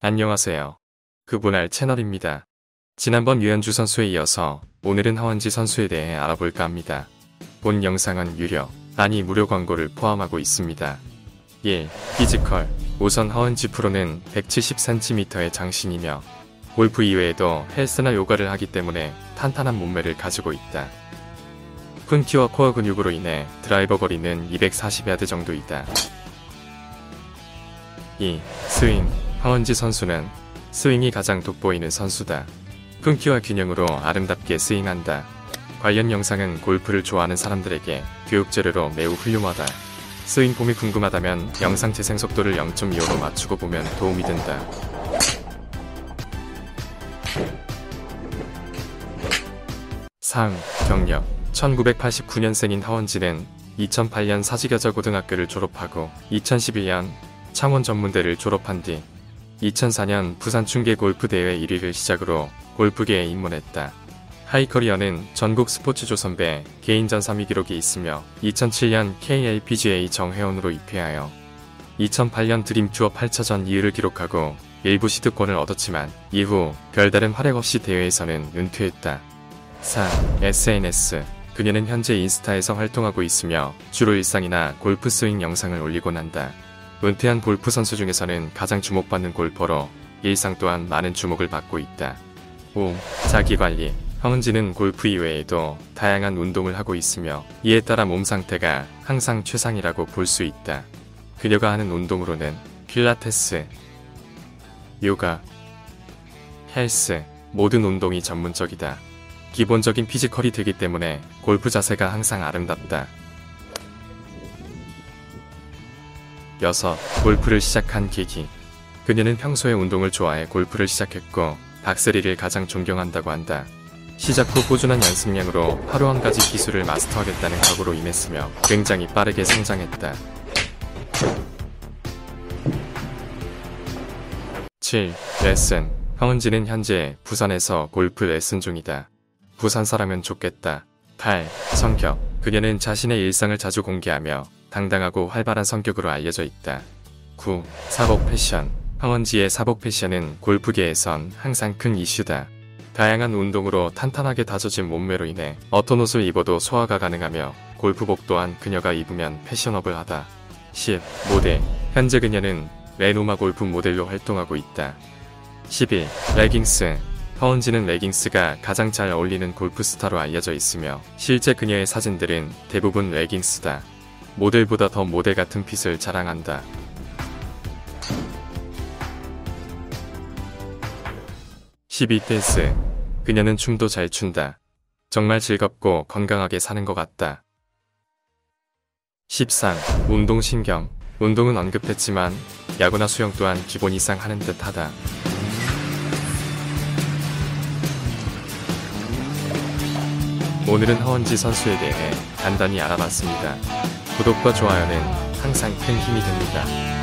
안녕하세요. 그분할 채널입니다. 지난번 유현주 선수에 이어서 오늘은 허은지 선수에 대해 알아볼까 합니다. 본 영상은 유료, 아니 무료 광고를 포함하고 있습니다. 1. 피지컬 우선 허은지 프로는 170cm의 장신이며 골프 이외에도 헬스나 요가를 하기 때문에 탄탄한 몸매를 가지고 있다. 큰 키와 코어 근육으로 인해 드라이버 거리는 240야드 정도이다. 2. 스윙 황원지 선수는 스윙이 가장 돋보이는 선수다. 큰 키와 균형으로 아름답게 스윙한다. 관련 영상은 골프를 좋아하는 사람들에게 교육 재료로 매우 훌륭하다. 스윙 폼이 궁금하다면 영상 재생 속도를 0.25로 맞추고 보면 도움이 된다. 상, 경력 1989년생인 하원지는 2008년 사직여자 고등학교를 졸업하고 2011년 창원 전문대를 졸업한 뒤 2004년 부산 충계 골프 대회 1위를 시작으로 골프계에 입문했다. 하이커리어는 전국 스포츠조 선배 개인전 3위 기록이 있으며 2007년 KLPGA 정회원으로 입회하여 2008년 드림투어 8차전 2위를 기록하고 일부 시드권을 얻었지만 이후 별다른 활약 없이 대회에서는 은퇴했다. 4. SNS 그녀는 현재 인스타에서 활동하고 있으며 주로 일상이나 골프 스윙 영상을 올리곤 한다. 은퇴한 골프 선수 중에서는 가장 주목받는 골퍼로 일상 또한 많은 주목을 받고 있다. 5. 자기관리 황은지는 골프 이외에도 다양한 운동을 하고 있으며 이에 따라 몸 상태가 항상 최상이라고 볼 수 있다. 그녀가 하는 운동으로는 필라테스, 요가, 헬스, 모든 운동이 전문적이다. 기본적인 피지컬이 되기 때문에 골프 자세가 항상 아름답다. 6. 골프를 시작한 계기 그녀는 평소에 운동을 좋아해 골프를 시작했고 박세리를 가장 존경한다고 한다. 시작 후 꾸준한 연습량으로 하루 한 가지 기술을 마스터하겠다는 각오로 임했으며 굉장히 빠르게 성장했다. 7. 레슨 황은지는 현재 부산에서 골프 레슨 중이다. 부산 사람은 좋겠다. 8. 성격 그녀는 자신의 일상을 자주 공개하며 당당하고 활발한 성격으로 알려져 있다. 9. 사복 패션 황원지의 사복 패션은 골프계에선 항상 큰 이슈다. 다양한 운동으로 탄탄하게 다져진 몸매로 인해 어떤 옷을 입어도 소화가 가능하며 골프복 또한 그녀가 입으면 패셔너블하다. 10. 모델 현재 그녀는 레노마 골프 모델로 활동하고 있다. 11. 레깅스 허은지는 레깅스가 가장 잘 어울리는 골프 스타로 알려져 있으며 실제 그녀의 사진들은 대부분 레깅스다. 모델보다 더 모델 같은 핏을 자랑한다. (12) 댄스 그녀는 춤도 잘 춘다. 정말 즐겁고 건강하게 사는 것 같다. 13. 운동신경 운동은 언급했지만 야구나 수영 또한 기본 이상 하는 듯 하다. 오늘은 허원지 선수에 대해 간단히 알아봤습니다. 구독과 좋아요는 항상 큰 힘이 됩니다.